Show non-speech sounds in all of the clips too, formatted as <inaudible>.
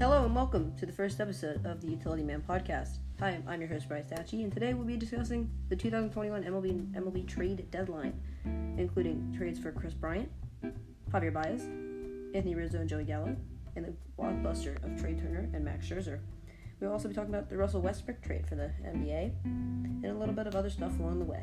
Hello and welcome to the first episode of the Utility Man podcast. Hi, I'm your host Bryce Dachi, and today we'll be discussing the 2021 MLB MLB trade deadline, including trades for Kris Bryant, Javier Baez, Anthony Rizzo, and Joey Gallo, and the blockbuster of Trea Turner and Max Scherzer. We'll also be talking about the Russell Westbrook trade for the NBA, and a little bit of other stuff along the way.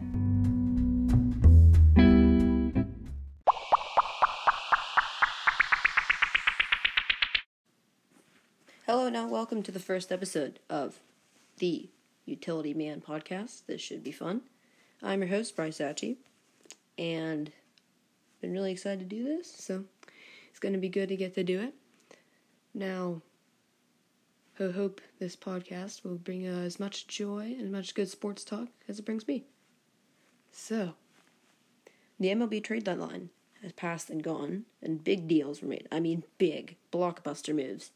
Welcome to the first episode of the Utility Man podcast. This should be fun. I'm your host, Bryce Atchie, and I've been really excited to do this, so it's going to be good to get to do it. Now, I hope this podcast will bring uh, as much joy and much good sports talk as it brings me. So, the MLB trade deadline has passed and gone, and big deals were made. I mean, big, blockbuster moves.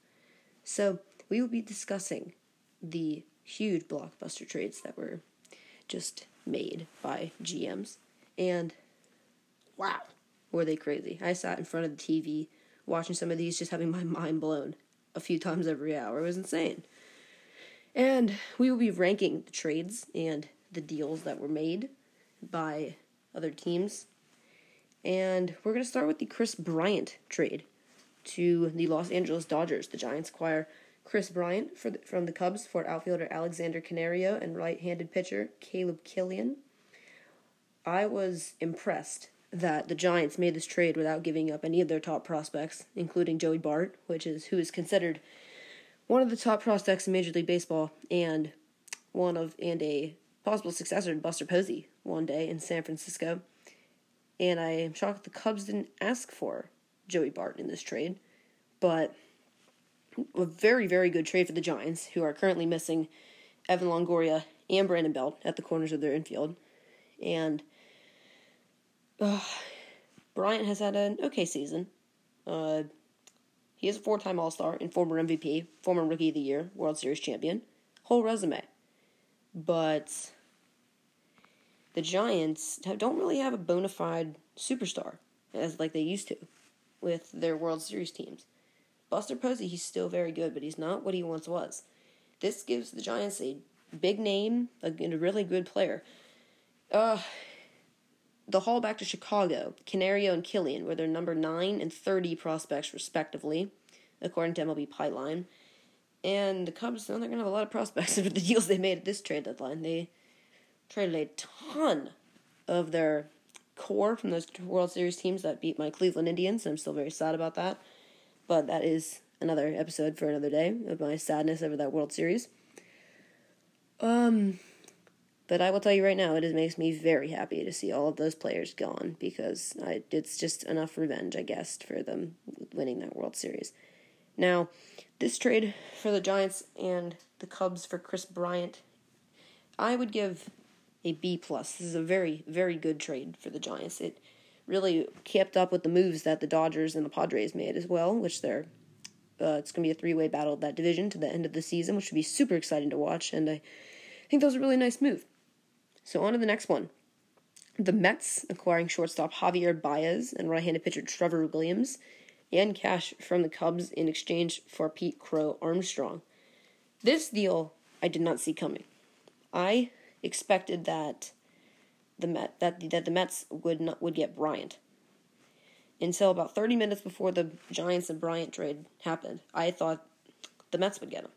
So, we will be discussing the huge blockbuster trades that were just made by GMs. And wow, were they crazy! I sat in front of the TV watching some of these, just having my mind blown a few times every hour. It was insane. And we will be ranking the trades and the deals that were made by other teams. And we're going to start with the Kris Bryant trade to the Los Angeles Dodgers. The Giants acquire Kris Bryant for the, from the Cubs for outfielder Alexander Canario and right-handed pitcher Caleb Killian. I was impressed that the Giants made this trade without giving up any of their top prospects, including Joey Bart, which is who is considered one of the top prospects in Major League Baseball and one of and a possible successor to Buster Posey one day in San Francisco. And I am shocked the Cubs didn't ask for Joey Bart in this trade, but a very, very good trade for the Giants, who are currently missing Evan Longoria and Brandon Belt at the corners of their infield. And uh, Bryant has had an okay season. Uh, he is a four time All Star and former MVP, former Rookie of the Year, World Series champion. Whole resume. But the Giants don't really have a bona fide superstar as like they used to with their World Series teams. Buster Posey, he's still very good, but he's not what he once was. This gives the Giants a big name and a really good player. Uh, the haul back to Chicago, Canario and Killian were their number 9 and 30 prospects, respectively, according to MLB Pipeline. And the Cubs, they're going to have a lot of prospects <laughs> with the deals they made at this trade deadline. They traded a ton of their core from those World Series teams that beat my Cleveland Indians, and I'm still very sad about that. But that is another episode for another day of my sadness over that World Series. Um, but I will tell you right now, it makes me very happy to see all of those players gone because I, it's just enough revenge, I guess, for them winning that World Series. Now, this trade for the Giants and the Cubs for Kris Bryant, I would give a B plus. This is a very, very good trade for the Giants. It really kept up with the moves that the Dodgers and the Padres made as well, which they're uh, it's going to be a three way battle of that division to the end of the season, which should be super exciting to watch. And I think that was a really nice move. So on to the next one. The Mets acquiring shortstop Javier Baez and right-handed pitcher Trevor Williams, and cash from the Cubs in exchange for Pete Crow Armstrong. This deal I did not see coming. I expected that the Met that that the Mets would not would get Bryant. Until about 30 minutes before the Giants and Bryant trade happened, I thought the Mets would get him.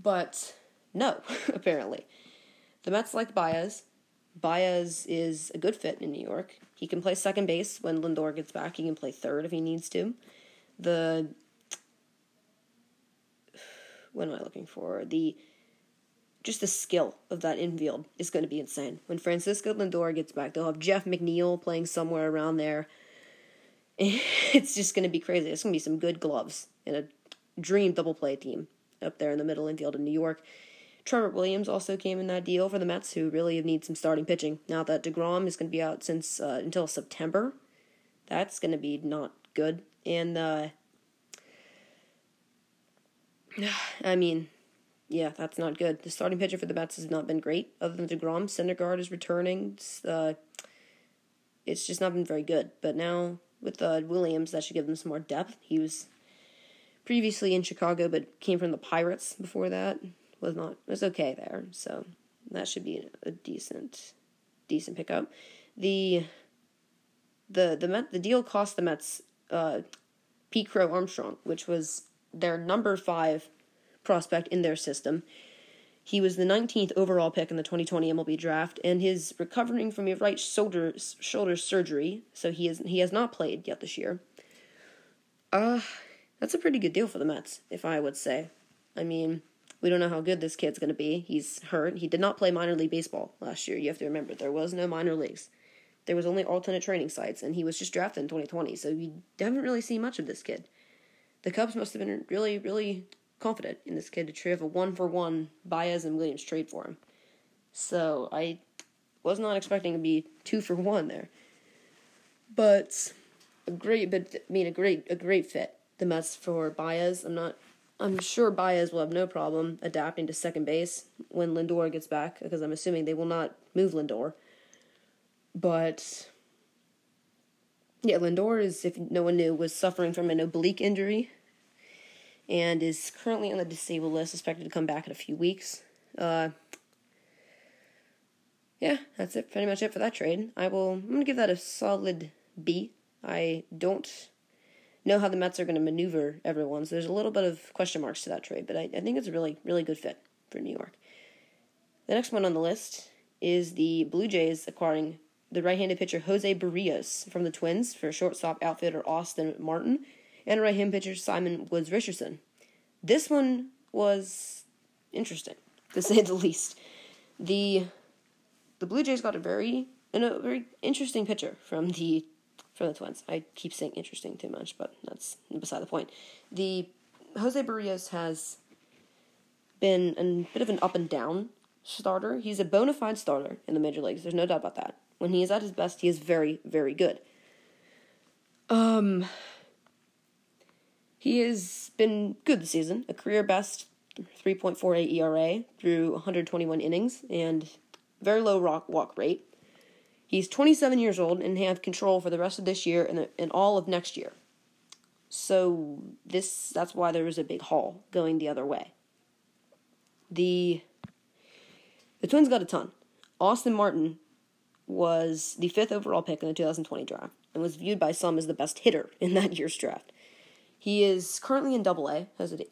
But no, <laughs> apparently. The Mets like Baez. Baez is a good fit in New York. He can play second base when Lindor gets back. He can play third if he needs to. The <sighs> what am I looking for? The just the skill of that infield is going to be insane. When Francisco Lindor gets back, they'll have Jeff McNeil playing somewhere around there. <laughs> It's just going to be crazy. It's going to be some good gloves and a dream double play team up there in the middle infield in New York. Trevor Williams also came in that deal for the Mets, who really need some starting pitching. Now that Degrom is going to be out since uh, until September, that's going to be not good. And uh, <sighs> I mean, yeah, that's not good. The starting pitcher for the Mets has not been great. Other than Degrom, Syndergaard is returning. It's, uh, it's just not been very good. But now with uh, Williams, that should give them some more depth. He was previously in Chicago, but came from the Pirates before that. Was not was okay there, so that should be a decent decent pickup. The the the Met the deal cost the Mets uh, Pete Crow Armstrong, which was their number five prospect in their system. He was the 19th overall pick in the 2020 MLB draft, and he's recovering from a right shoulder shoulder surgery, so he is he has not played yet this year. Uh, that's a pretty good deal for the Mets, if I would say. I mean, we don't know how good this kid's going to be. He's hurt. He did not play minor league baseball last year. You have to remember there was no minor leagues. There was only alternate training sites, and he was just drafted in 2020, so you haven't really seen much of this kid. The Cubs must have been really, really confident in this kid to have a one for one Baez and Williams trade for him. So I was not expecting to be two for one there. But a great but I mean a great a great fit. The Mets for Baez. I'm not I'm sure Baez will have no problem adapting to second base when Lindor gets back, because I'm assuming they will not move Lindor. But yeah, Lindor is, if no one knew, was suffering from an oblique injury and is currently on the disabled list, expected to come back in a few weeks. Uh, yeah, that's it. Pretty much it for that trade. I will. I'm gonna give that a solid B. I don't know how the Mets are to maneuver everyone, so there's a little bit of question marks to that trade, but I, I think it's a really, really good fit for New York. The next one on the list is the Blue Jays acquiring the right-handed pitcher Jose Berrios from the Twins for shortstop outfielder Austin Martin and right-hand pitcher Simon Woods Richardson. This one was interesting, to say the least. The the Blue Jays got a very and a very interesting pitcher from the from the Twins. I keep saying interesting too much, but that's beside the point. The Jose Berrios has been a bit of an up and down starter. He's a bona fide starter in the major leagues. There's no doubt about that. When he is at his best, he is very, very good. Um, he has been good this season. A career best 3.48 ERA through 121 innings and very low rock walk rate. He's 27 years old and have control for the rest of this year and, the, and all of next year. So this that's why there was a big haul going the other way. The the Twins got a ton. Austin Martin was the fifth overall pick in the 2020 draft and was viewed by some as the best hitter in that year's draft. He is currently in Double A, has an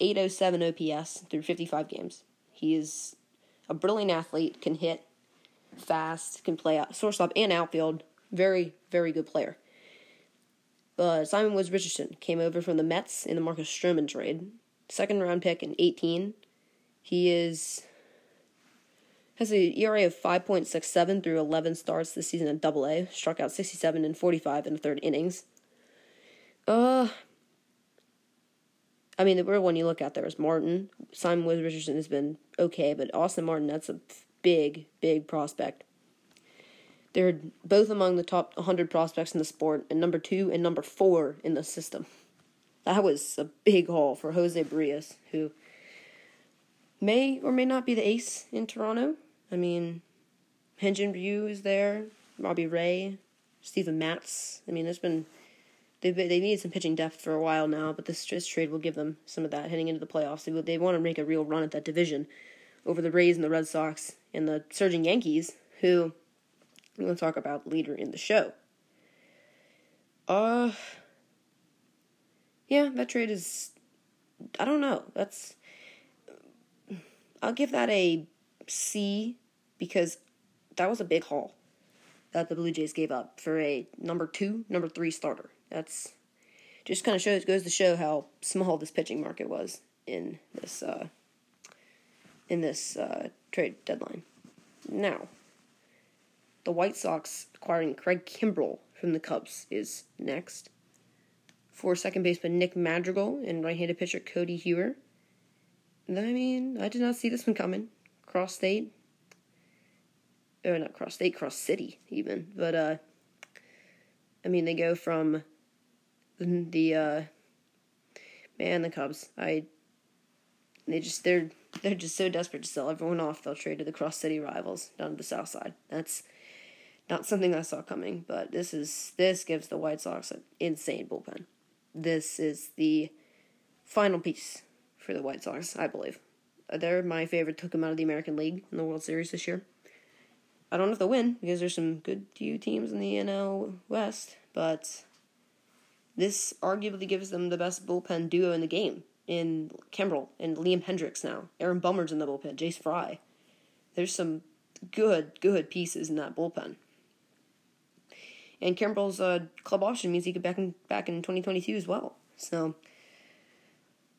807 OPS through 55 games. He is a brilliant athlete, can hit fast, can play out, shortstop and outfield. Very, very good player. Simon Woods Richardson came over from the Mets in the Marcus Stroman trade. Second round pick in 18. He is has a ERA of 5.67 through 11 starts this season at Double A. Struck out 67 and 45 in the third innings. Uh, I mean, the real one you look at there is Martin. Simon Woods Richardson has been okay, but Austin Martin, that's a big, big prospect. They're both among the top 100 prospects in the sport, and number two and number four in the system. That was a big haul for Jose Berrios, who may or may not be the ace in Toronto. I mean, Hyun-Jin Ryu is there, Robbie Ray, Steven Matz. I mean, there's been they they needed some pitching depth for a while now, but this, this trade will give them some of that heading into the playoffs. They they want to make a real run at that division over the Rays and the Red Sox and the surging Yankees, who I'm going to talk about later in the show. Uh, yeah, that trade is. I don't know. That's. I'll give that a C because that was a big haul that the Blue Jays gave up for a number two, number three starter. That's just kind of shows goes to show how small this pitching market was in this uh, in this uh, trade deadline. Now, the White Sox acquiring Craig Kimbrel from the Cubs is next. For second baseman Nick Madrigal and right-handed pitcher Cody Heuer. I mean, I did not see this one coming. Cross state, or not cross state, cross city even. But uh, I mean, they go from the uh, man, the Cubs. I they just they're they're just so desperate to sell everyone off. They'll trade to the cross city rivals down to the south side. That's not something I saw coming, but this is this gives the White Sox an insane bullpen. This is the final piece for the White Sox, I believe. Uh, they're my favorite. Took them out of the American League in the World Series this year. I don't know if they'll win because there's some good few teams in the NL West, but this arguably gives them the best bullpen duo in the game in Kimbrel and Liam Hendriks now. Aaron Bummer's in the bullpen, Jace Fry. There's some good, good pieces in that bullpen. And Kimbrel's uh, club option means he could back in back in 2022 as well. So,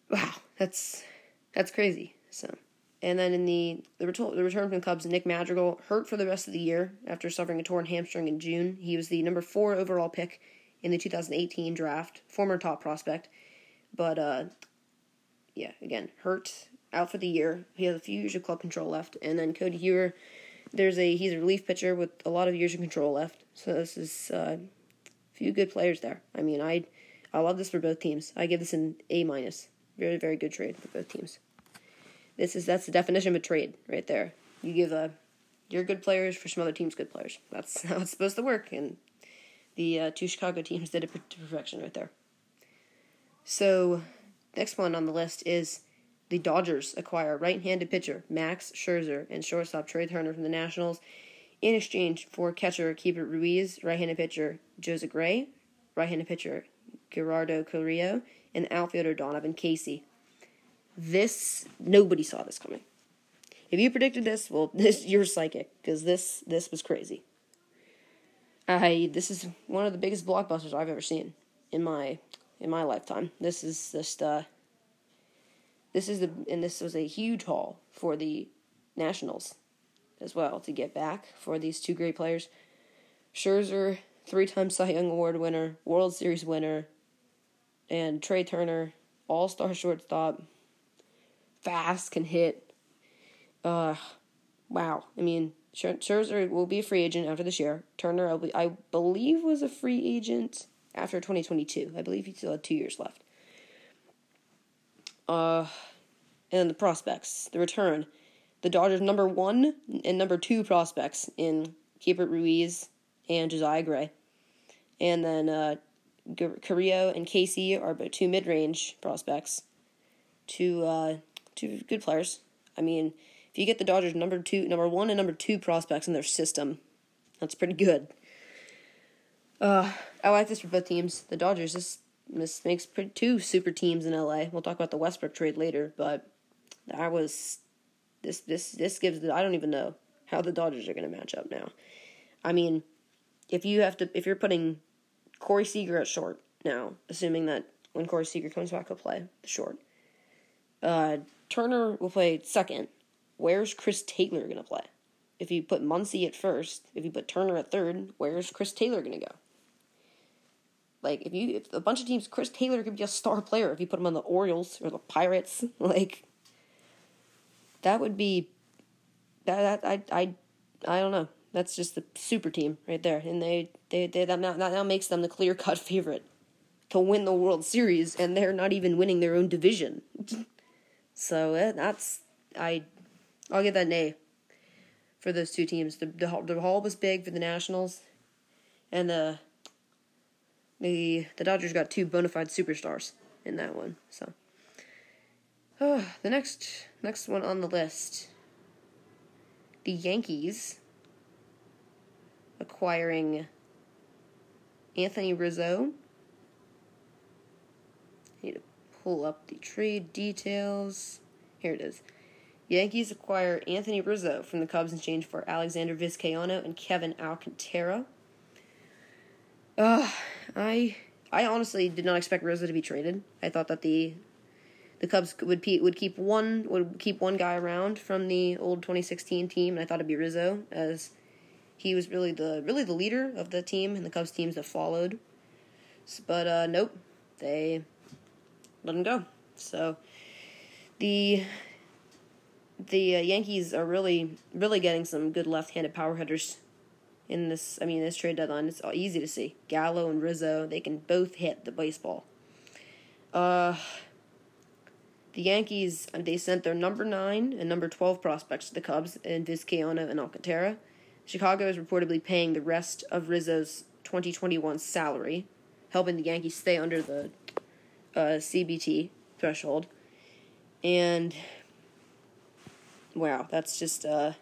wow, that's that's crazy. So, and then in the the return, the return from the Cubs, Nick Madrigal hurt for the rest of the year after suffering a torn hamstring in June. He was the number four overall pick in the 2018 draft, former top prospect, but uh, yeah, again hurt out for the year. He has a few years of club control left, and then Cody Heuer, there's a he's a relief pitcher with a lot of years of control left. So this is uh, a few good players there. I mean, I I love this for both teams. I give this an A minus. Very very good trade for both teams. This is that's the definition of a trade right there. You give a your good players for some other teams' good players. That's <laughs> how it's supposed to work, and the uh, two Chicago teams did it to perfection right there. So, next one on the list is the Dodgers acquire right-handed pitcher Max Scherzer and shortstop Trea Turner from the Nationals in exchange for catcher Keibert Ruiz, right-handed pitcher Josiah Gray, right-handed pitcher Gerardo Carrillo, and outfielder Donovan Casey. This nobody saw this coming. If you predicted this, well, <laughs> this you're psychic because this this was crazy. I this is one of the biggest blockbusters I've ever seen in my in my lifetime. This is just uh this is the and this was a huge haul for the Nationals as well to get back for these two great players. Scherzer, three-time Cy Young Award winner, World Series winner, and Trea Turner, All-Star shortstop, fast, can hit. Uh, wow. I mean, Scherzer will be a free agent after this year. Turner, I believe, was a free agent after 2022. I believe he still had two years left. Uh, and the prospects, the return, the Dodgers' number one and number two prospects in Keibert Ruiz and Josiah Gray, and then uh, Carrillo and Casey are two mid-range prospects, two uh, two good players. I mean if you get the Dodgers number two, number one and number two prospects in their system, that's pretty good. Uh, I like this for both teams. The Dodgers, this this makes two super teams in LA. We'll talk about the Westbrook trade later, but I was this this this gives the, I don't even know how the Dodgers are going to match up now. I mean, if you have to if you're putting Corey Seager at short now, assuming that when Corey Seager comes back, he'll play short. Uh, Turner will play second, where's Chris Taylor going to play? If you put Muncy at first, if you put Turner at third, where's Chris Taylor going to go? Like if you if a bunch of teams, Chris Taylor could be a star player if you put him on the Orioles or the Pirates. <laughs> Like that would be that, that I I I don't know. That's just the super team right there, and they they, they that now, that now makes them the clear cut favorite to win the World Series, and they're not even winning their own division. <laughs> so eh, that's I I'll give that an A for those two teams. The the, the haul was big for the Nationals, and the the the Dodgers got two bona fide superstars in that one. So, oh, the next next one on the list, the Yankees acquiring Anthony Rizzo. I need to pull up the trade details. Here it is. Yankees acquire Anthony Rizzo from the Cubs in exchange for Alexander Vizcaino and Kevin Alcantara. Uh, I I honestly did not expect Rizzo to be traded. I thought that the the Cubs would would keep one would keep one guy around from the old 2016 team, and I thought it'd be Rizzo as he was really the really the leader of the team and the Cubs teams that followed. But uh, nope, they let him go. So the the uh, Yankees are really, really getting some good left-handed power hitters in this. I mean, this trade deadline. It's easy to see. Gallo and Rizzo, they can both hit the baseball. Uh, the Yankees, uh, they sent their number nine and number twelve prospects to the Cubs in Vizcaino and Alcantara. Chicago is reportedly paying the rest of Rizzo's 2021 salary, helping the Yankees stay under the uh, CBT threshold. And wow, that's just uh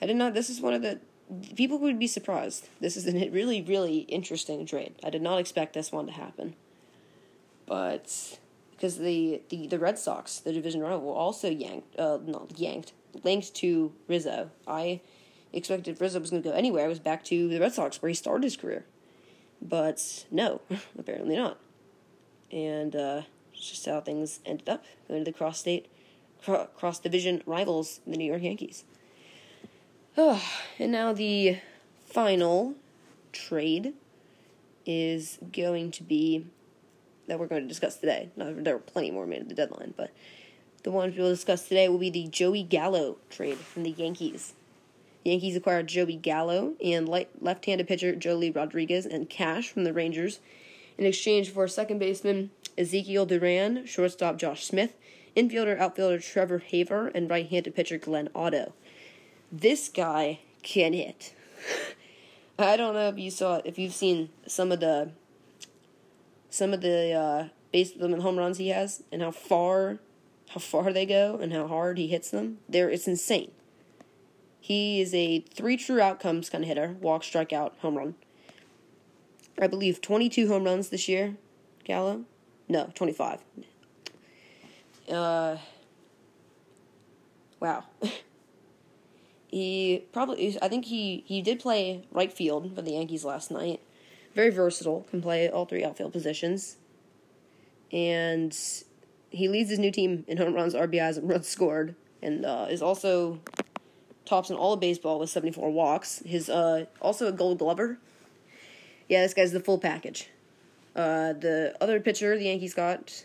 I did not this is one of the people would be surprised. This is a really really interesting trade. I did not expect this one to happen. But because the, the, the Red Sox, the division rival, also yanked, uh, not yanked, linked to Rizzo. I expected Rizzo was going to go anywhere. I was back to the Red Sox where he started his career. But no, <laughs> apparently not. And uh, just how things ended up going to the cross state, cross division rivals, the New York Yankees. Oh, <sighs> and now the final trade is going to be that we're going to discuss today. there were plenty more made at the deadline, but the ones we'll discuss today will be the Joey Gallo trade from the Yankees. The Yankees acquired Joey Gallo and left-handed pitcher Joely Rodriguez and cash from the Rangers in exchange for second baseman Ezekiel Duran, shortstop Josh Smith, infielder outfielder Trevor Hauver, and right-handed pitcher Glenn Otto. This guy can hit. <laughs> I don't know if you saw if you've seen some of the some of the uh, base and home runs he has and how far how far they go and how hard he hits them. There, it's insane. He is a three true outcomes kind of hitter: walk, strikeout, home run. I believe twenty-two home runs this year. Gallo, no, twenty-five. Uh, wow. <laughs> he probably, I think he he did play right field for the Yankees last night. Very versatile, can play all three outfield positions. And he leads his new team in home runs, RBIs, and runs scored, and uh, is also tops in all of baseball with 74 walks. His uh, also a Gold Glover. Yeah, this guy's the full package. Uh, the other pitcher the Yankees got,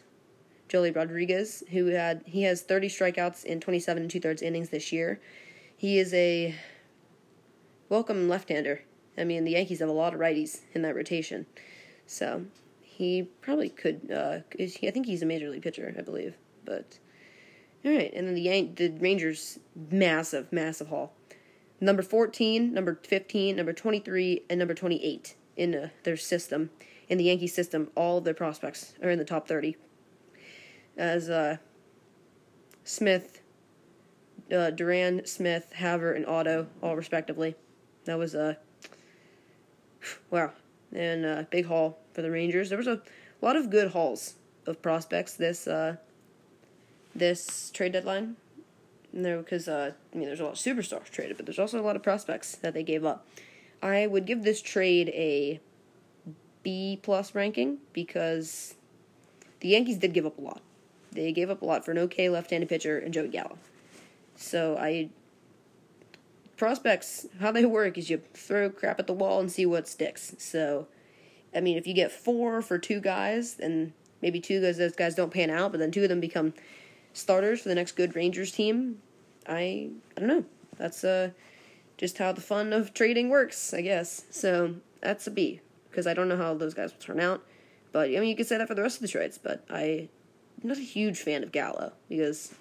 Joely Rodriguez, who had he has 30 strikeouts in 27 and two thirds innings this year. He is a welcome left-hander. I mean, the Yankees have a lot of righties in that rotation, so he probably could. Uh, I think he's a major league pitcher, I believe. But all right, and then the Yan- the Rangers massive, massive haul. Number fourteen, number fifteen, number twenty three, and number twenty eight in uh, their system. In the Yankee system, all of their prospects are in the top thirty. As uh, Smith, uh, Duran, Smith, Hauver, and Otto, all respectively. That was a uh, wow, and uh, big haul for the Rangers. There was a lot of good hauls of prospects this uh, this trade deadline. there because I mean there's a lot of superstars traded, but there's also a lot of prospects that they gave up. I would give this trade a B plus ranking because the Yankees did give up a lot. They gave up a lot for an okay left-handed pitcher and Joey Gallo. So I prospects, how they work is you throw crap at the wall and see what sticks. So, I mean, if you get four for two guys, and maybe two of those guys don't pan out, but then two of them become starters for the next good Rangers team, I I don't know. That's uh just how the fun of trading works, I guess. So that's a B because I don't know how those guys will turn out. But I mean, you could say that for the rest of the trades. But I, not a huge fan of Gallo because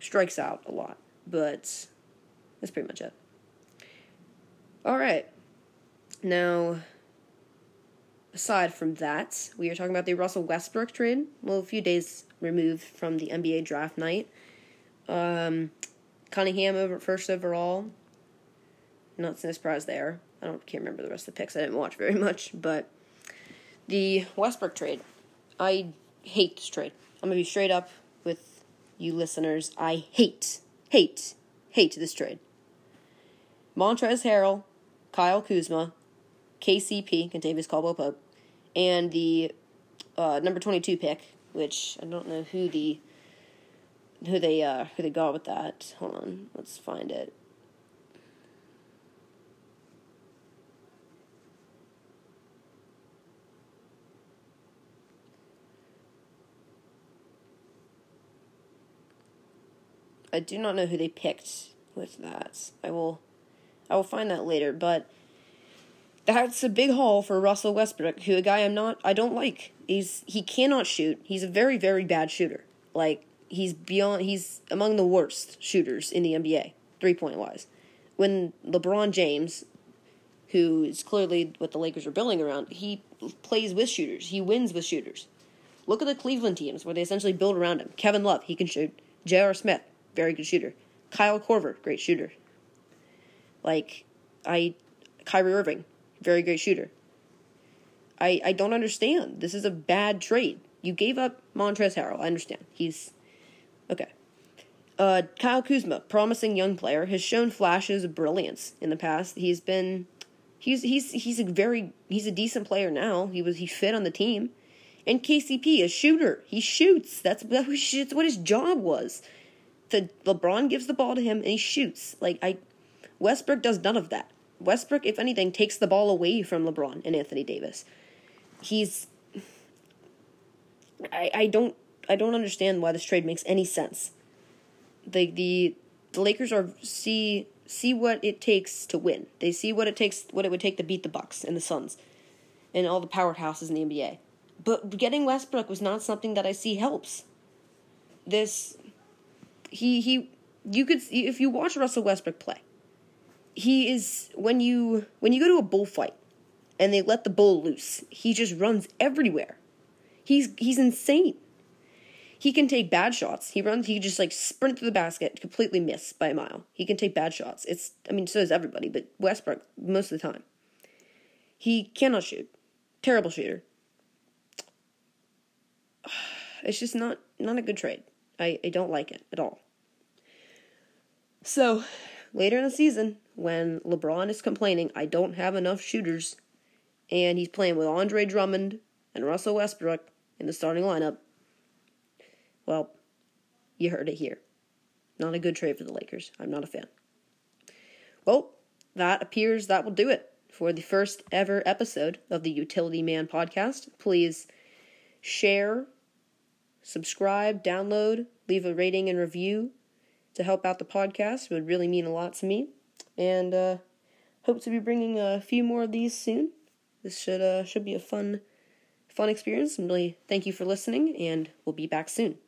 strikes out a lot. But that's pretty much it. All right. Now, aside from that, we are talking about the Russell Westbrook trade. Well, a few days removed from the NBA draft night. Um, Cunningham over first overall. Not so surprised there. I don't can't remember the rest of the picks. I didn't watch very <laughs> much, but the Westbrook trade. I hate this trade. I'm gonna be straight up with you listeners. I hate, hate, hate this trade. Montrezl Harrell Kyle Kuzma, KCP, Kentavious Caldwell Pope, and the uh, number 22 pick, which I don't know who the who they uh, who they got with that. Hold on, let's find it. I do not know who they picked with that. I will I will find that later, but that's a big haul for Russell Westbrook, who a guy I'm not I don't like. He's he cannot shoot. He's a very very bad shooter. Like he's beyond he's among the worst shooters in the NBA, three-point wise. When LeBron James, who is clearly what the Lakers are building around, he plays with shooters. He wins with shooters. Look at the Cleveland teams where they essentially build around him. Kevin Love, he can shoot. J.R. Smith, very good shooter. Kyle Korver, great shooter. Like, I, Kyrie Irving, very great shooter. I, I don't understand. This is a bad trade. You gave up Montrezl Harrell. I understand. He's okay. Uh, Kyle Kuzma, promising young player, has shown flashes of brilliance in the past. He's been, he's he's he's a very he's a decent player now. He was he fit on the team, and KCP a shooter. He shoots. That's that's what his job was. LeBron gives the ball to him and he shoots. Like I, Westbrook does none of that. Westbrook, if anything, takes the ball away from LeBron and Anthony Davis. He's I, I don't I don't understand why this trade makes any sense. The the the Lakers are see see what it takes to win. They see what it takes what it would take to beat the Bucks and the Suns and all the powerhouses in the NBA. But getting Westbrook was not something that I see helps. This he he you could if you watch Russell Westbrook play. He is when you when you go to a bullfight and they let the bull loose, he just runs everywhere. He's he's insane. He can take bad shots. He runs. He just like sprint through the basket, completely miss by a mile. He can take bad shots. It's. I mean, so does everybody, but Westbrook most of the time. He cannot shoot. Terrible shooter. <sighs> It's just not not a good trade. I, I don't like it at all. So, later in the season, when LeBron is complaining, I don't have enough shooters, and he's playing with Andre Drummond and Russell Westbrook in the starting lineup, well, you heard it here. Not a good trade for the Lakers. I'm not a fan. Well, that appears that will do it for the first ever episode of the Utility Man podcast. Please share, subscribe, download, leave a rating and review to help out the podcast. Would really mean a lot to me. And uh, hope to be bringing a few more of these soon. This should uh, should be a fun fun experience. And really thank you for listening, and we'll be back soon.